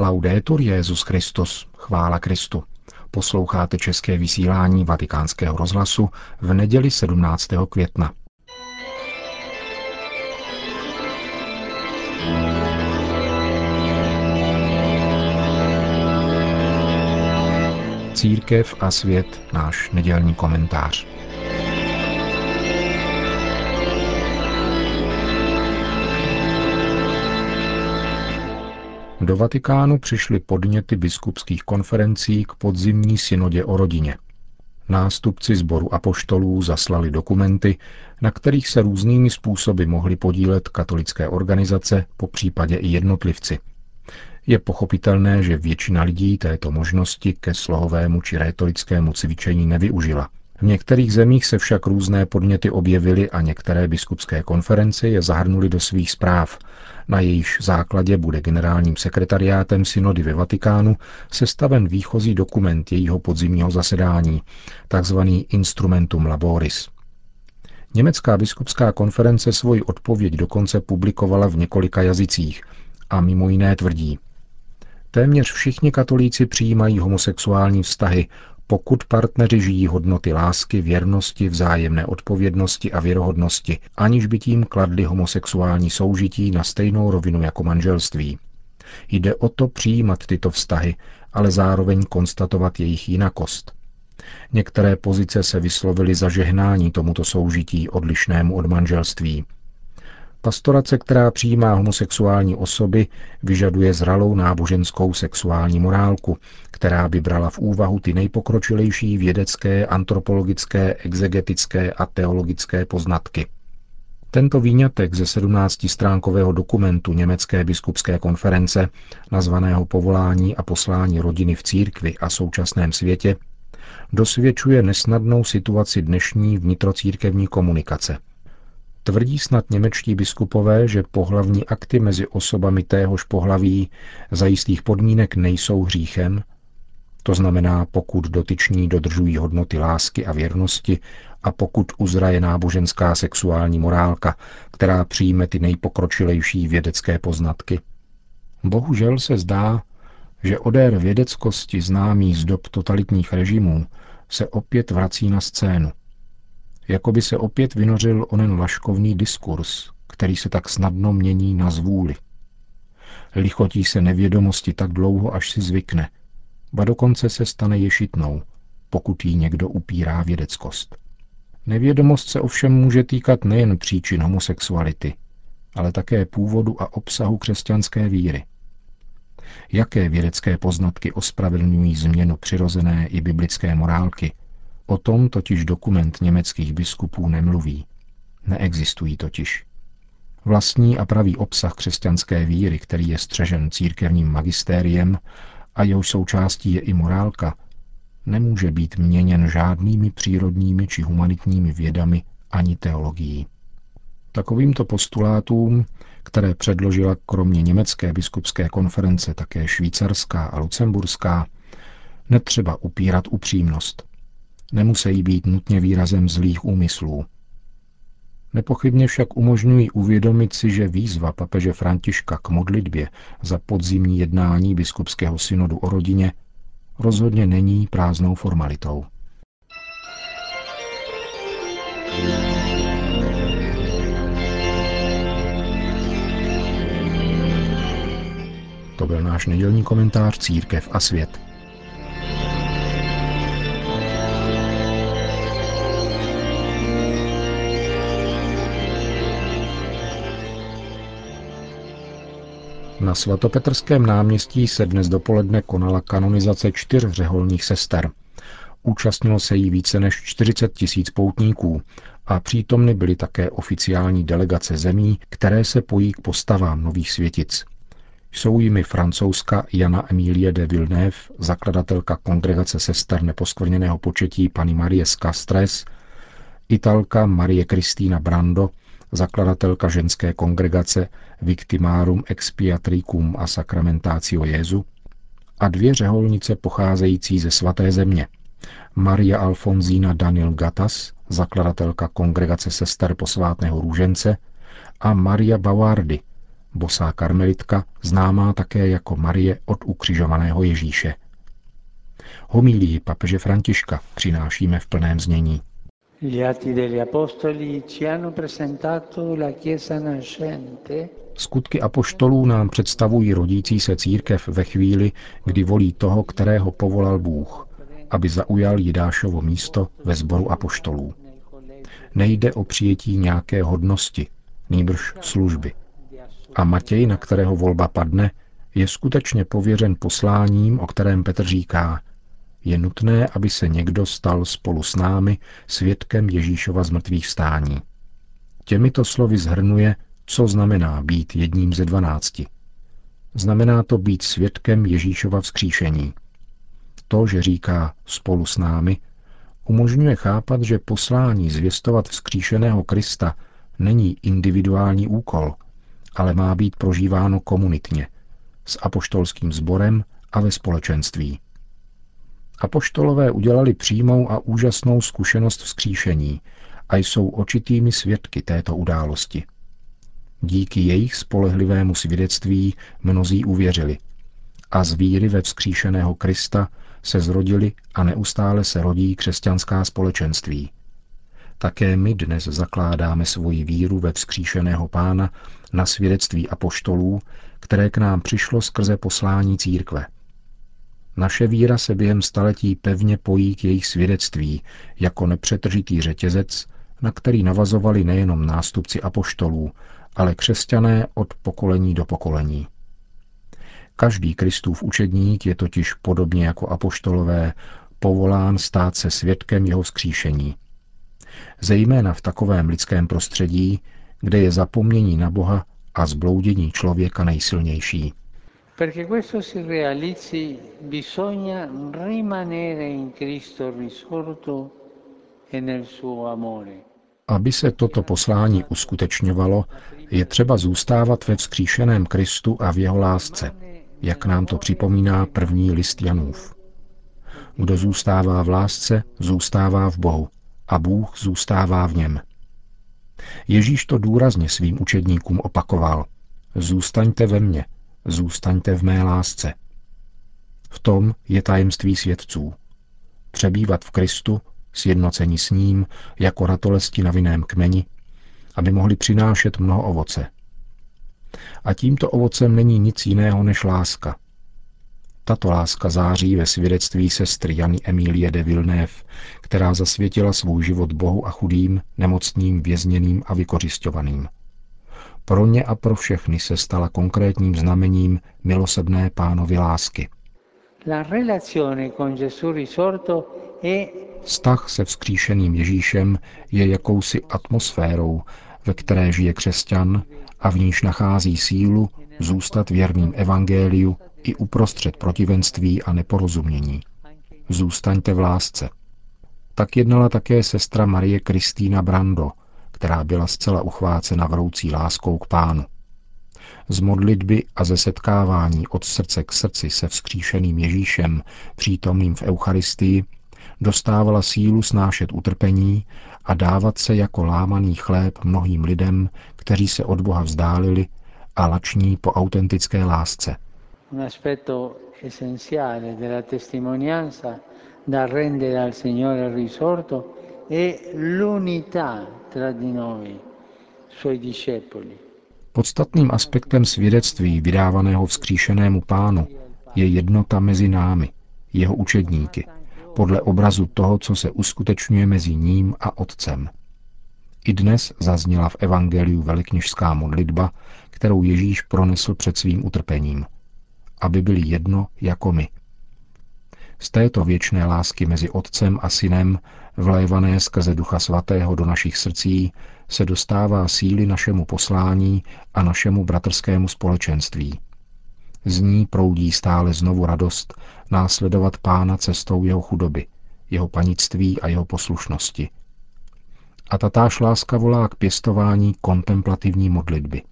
Laudetur Jezus Christus, chvála Kristu. Posloucháte české vysílání Vatikánského rozhlasu v neděli 17. května. Církev a svět, náš nedělní komentář. Do Vatikánu přišly podněty biskupských konferencí k podzimní synodě o rodině. Nástupci sboru apoštolů zaslali dokumenty, na kterých se různými způsoby mohly podílet katolické organizace, po případě i jednotlivci. Je pochopitelné, že většina lidí této možnosti ke slohovému či rétorickému cvičení nevyužila – v některých zemích se však různé podněty objevily a některé biskupské konference je zahrnuly do svých zpráv, na jejíž základě bude generálním sekretariátem synody ve Vatikánu sestaven výchozí dokument jejího podzimního zasedání, takzvaný Instrumentum Laboris. Německá biskupská konference svoji odpověď dokonce publikovala v několika jazycích a mimo jiné tvrdí. Téměř všichni katolíci přijímají homosexuální vztahy, pokud partneři žijí hodnoty lásky, věrnosti, vzájemné odpovědnosti a věrohodnosti, aniž by tím kladli homosexuální soužití na stejnou rovinu jako manželství. Jde o to přijímat tyto vztahy, ale zároveň konstatovat jejich jinakost. Některé pozice se vyslovily za žehnání tomuto soužití odlišnému od manželství – Pastorace, která přijímá homosexuální osoby, vyžaduje zralou náboženskou sexuální morálku, která by brala v úvahu ty nejpokročilejší vědecké, antropologické, exegetické a teologické poznatky. Tento výňatek ze 17-stránkového dokumentu Německé biskupské konference, nazvaného Povolání a poslání rodiny v církvi a současném světě, dosvědčuje nesnadnou situaci dnešní vnitrocírkevní komunikace – Tvrdí snad němečtí biskupové, že pohlavní akty mezi osobami téhož pohlaví za jistých podmínek nejsou hříchem? To znamená, pokud dotyční dodržují hodnoty lásky a věrnosti a pokud uzraje náboženská sexuální morálka, která přijme ty nejpokročilejší vědecké poznatky. Bohužel se zdá, že odér vědeckosti známý z dob totalitních režimů se opět vrací na scénu jako by se opět vynořil onen laškovný diskurs, který se tak snadno mění na zvůli. Lichotí se nevědomosti tak dlouho, až si zvykne, ba dokonce se stane ješitnou, pokud jí někdo upírá vědeckost. Nevědomost se ovšem může týkat nejen příčin homosexuality, ale také původu a obsahu křesťanské víry. Jaké vědecké poznatky ospravedlňují změnu přirozené i biblické morálky, O tom totiž dokument německých biskupů nemluví. Neexistují totiž. Vlastní a pravý obsah křesťanské víry, který je střežen církevním magistériem a jehož součástí je i morálka, nemůže být měněn žádnými přírodními či humanitními vědami ani teologií. Takovýmto postulátům, které předložila kromě německé biskupské konference také švýcarská a lucemburská, netřeba upírat upřímnost nemusí být nutně výrazem zlých úmyslů. Nepochybně však umožňují uvědomit si, že výzva papeže Františka k modlitbě za podzimní jednání biskupského synodu o rodině rozhodně není prázdnou formalitou. To byl náš nedělní komentář Církev a svět. Na svatopetrském náměstí se dnes dopoledne konala kanonizace čtyř řeholních sester. Účastnilo se jí více než 40 tisíc poutníků a přítomny byly také oficiální delegace zemí, které se pojí k postavám nových světic. Jsou jimi francouzska Jana Emilie de Villeneuve, zakladatelka kongregace sester neposkvrněného početí paní Marie Castres, Italka Marie Kristýna Brando, zakladatelka ženské kongregace Victimarum Expiatricum a Sacramentatio Jesu a dvě řeholnice pocházející ze svaté země. Maria Alfonzína Daniel Gatas, zakladatelka kongregace sester posvátného růžence a Maria Bawardy, bosá karmelitka, známá také jako Marie od ukřižovaného Ježíše. Homílii papeže Františka přinášíme v plném znění. Skutky apoštolů nám představují rodící se církev ve chvíli, kdy volí toho, kterého povolal Bůh, aby zaujal Jidášovo místo ve sboru apoštolů. Nejde o přijetí nějaké hodnosti, nýbrž služby. A Matěj, na kterého volba padne, je skutečně pověřen posláním, o kterém Petr říká, je nutné, aby se někdo stal spolu s námi svědkem Ježíšova zmrtvých stání. Těmito slovy zhrnuje, co znamená být jedním ze dvanácti. Znamená to být svědkem Ježíšova vzkříšení. To, že říká spolu s námi, umožňuje chápat, že poslání zvěstovat vzkříšeného Krista není individuální úkol, ale má být prožíváno komunitně, s apoštolským sborem a ve společenství. Apoštolové udělali přímou a úžasnou zkušenost vzkříšení a jsou očitými svědky této události. Díky jejich spolehlivému svědectví mnozí uvěřili a z víry ve vzkříšeného Krista se zrodili a neustále se rodí křesťanská společenství. Také my dnes zakládáme svoji víru ve vzkříšeného pána na svědectví apoštolů, které k nám přišlo skrze poslání církve – naše víra se během staletí pevně pojí k jejich svědectví jako nepřetržitý řetězec, na který navazovali nejenom nástupci apoštolů, ale křesťané od pokolení do pokolení. Každý Kristův učedník je totiž podobně jako apoštolové povolán stát se svědkem jeho skříšení. Zejména v takovém lidském prostředí, kde je zapomnění na Boha a zbloudění člověka nejsilnější. Perché questo si realizzi bisogna rimanere in Cristo risorto e nel suo amore. Aby se toto poslání uskutečňovalo, je třeba zůstávat ve vzkříšeném Kristu a v jeho lásce, jak nám to připomíná první list Janův. Kdo zůstává v lásce, zůstává v Bohu a Bůh zůstává v něm. Ježíš to důrazně svým učedníkům opakoval. Zůstaňte ve mně, zůstaňte v mé lásce. V tom je tajemství svědců. Přebývat v Kristu, sjednocení s ním, jako ratolesti na vinném kmeni, aby mohli přinášet mnoho ovoce. A tímto ovocem není nic jiného než láska. Tato láska září ve svědectví sestry Jany Emílie de Villeneuve, která zasvětila svůj život Bohu a chudým, nemocným, vězněným a vykořišťovaným – pro ně a pro všechny se stala konkrétním znamením milosrdné pánovy lásky. Vztah se vzkříšeným Ježíšem je jakousi atmosférou, ve které žije křesťan a v níž nachází sílu zůstat věrným evangeliu i uprostřed protivenství a neporozumění. Zůstaňte v lásce. Tak jednala také sestra Marie Kristýna Brando, která byla zcela uchvácena vroucí láskou k pánu. Z modlitby a ze setkávání od srdce k srdci se vzkříšeným Ježíšem, přítomným v Eucharistii, dostávala sílu snášet utrpení a dávat se jako lámaný chléb mnohým lidem, kteří se od Boha vzdálili a lační po autentické lásce. Un aspetto della testimonianza da rendere al Signore risorto è l'unità tra di noi, suoi discepoli. Podstatným aspektem svědectví vydávaného vzkříšenému pánu je jednota mezi námi, jeho učedníky, podle obrazu toho, co se uskutečňuje mezi ním a Otcem. I dnes zazněla v Evangeliu velikněžská modlitba, kterou Ježíš pronesl před svým utrpením. Aby byli jedno jako my. Z této věčné lásky mezi Otcem a Synem vlévané skrze Ducha Svatého do našich srdcí, se dostává síly našemu poslání a našemu bratrskému společenství. Z ní proudí stále znovu radost následovat pána cestou jeho chudoby, jeho panictví a jeho poslušnosti. A tatáž láska volá k pěstování kontemplativní modlitby.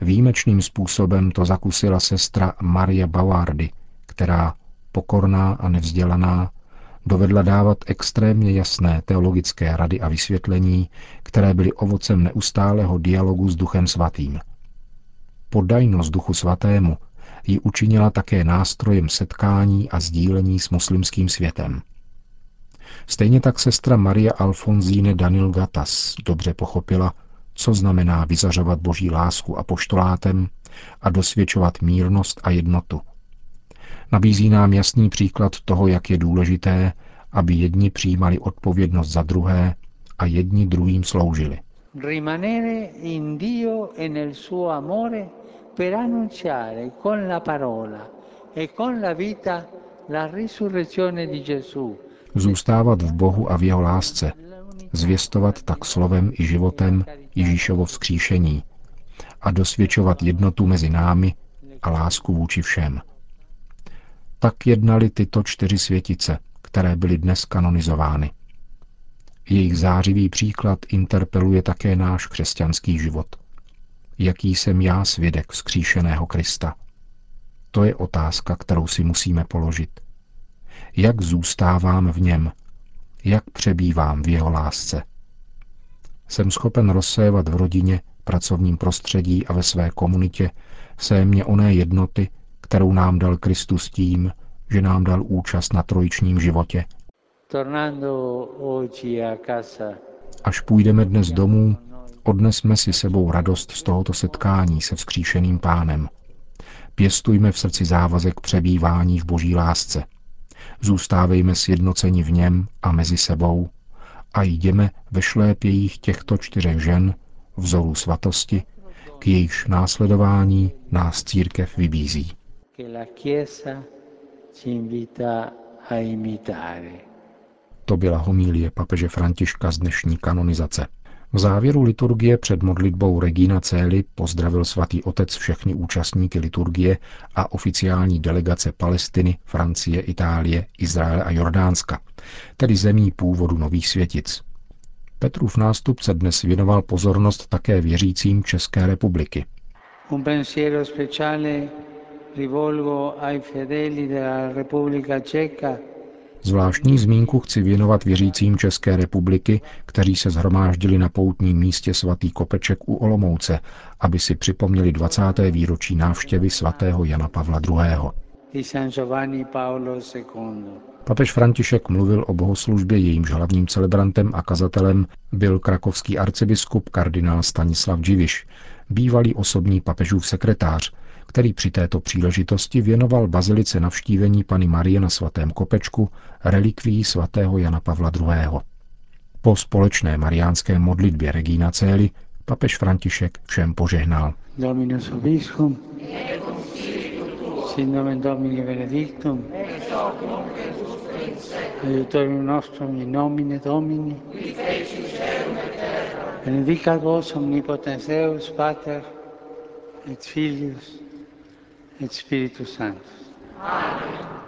Výjimečným způsobem to zakusila sestra Maria Bawardy, která, pokorná a nevzdělaná, dovedla dávat extrémně jasné teologické rady a vysvětlení, které byly ovocem neustálého dialogu s Duchem Svatým. Podajnost Duchu Svatému ji učinila také nástrojem setkání a sdílení s muslimským světem. Stejně tak sestra Maria Alfonzíne Danil Gatas dobře pochopila, co znamená vyzařovat boží lásku a poštolátem a dosvědčovat mírnost a jednotu. Nabízí nám jasný příklad toho, jak je důležité, aby jedni přijímali odpovědnost za druhé a jedni druhým sloužili. Rimanere in Dio e nel suo amore per annunciare con la parola e con la vita la risurrezione di Gesù. Zůstávat v Bohu a v jeho lásce, zvěstovat tak slovem i životem Ježíšovo vzkříšení a dosvědčovat jednotu mezi námi a lásku vůči všem. Tak jednali tyto čtyři světice, které byly dnes kanonizovány. Jejich zářivý příklad interpeluje také náš křesťanský život. Jaký jsem já svědek vzkříšeného Krista? To je otázka, kterou si musíme položit. Jak zůstávám v něm? Jak přebývám v jeho lásce? Jsem schopen rozsévat v rodině, pracovním prostředí a ve své komunitě sémě oné jednoty, kterou nám dal Kristus tím, že nám dal účast na trojičním životě. Až půjdeme dnes domů, odnesme si sebou radost z tohoto setkání se vzkříšeným pánem. Pěstujme v srdci závazek přebývání v boží lásce. Zůstávejme sjednoceni v něm a mezi sebou a jdeme ve šlépějích těchto čtyřech žen, vzoru svatosti, k jejichž následování nás církev vybízí. To byla homílie papeže Františka z dnešní kanonizace. V závěru liturgie před modlitbou Regina Cély pozdravil svatý otec všechny účastníky liturgie a oficiální delegace Palestiny, Francie, Itálie, Izraele a Jordánska, tedy zemí původu nových světic. Petrův nástupce dnes věnoval pozornost také věřícím České republiky. Un pensiero speciale rivolgo ai fedeli della Repubblica Ceca Zvláštní zmínku chci věnovat věřícím České republiky, kteří se zhromáždili na poutním místě svatý Kopeček u Olomouce, aby si připomněli 20. výročí návštěvy svatého Jana Pavla II. Papež František mluvil o bohoslužbě, jejímž hlavním celebrantem a kazatelem byl krakovský arcibiskup kardinál Stanislav Dživiš, bývalý osobní papežův sekretář, který při této příležitosti věnoval bazilice navštívení Pany Marie na svatém kopečku relikví svatého Jana Pavla II. Po společné mariánské modlitbě Regina Cély papež František všem požehnal. Dominus obiscum, Domini benedictum, aiutorium nostrum in nomine Domini, benedicat vos omnipotens Deus, Pater, et Filius, Espírito Santo. Amém.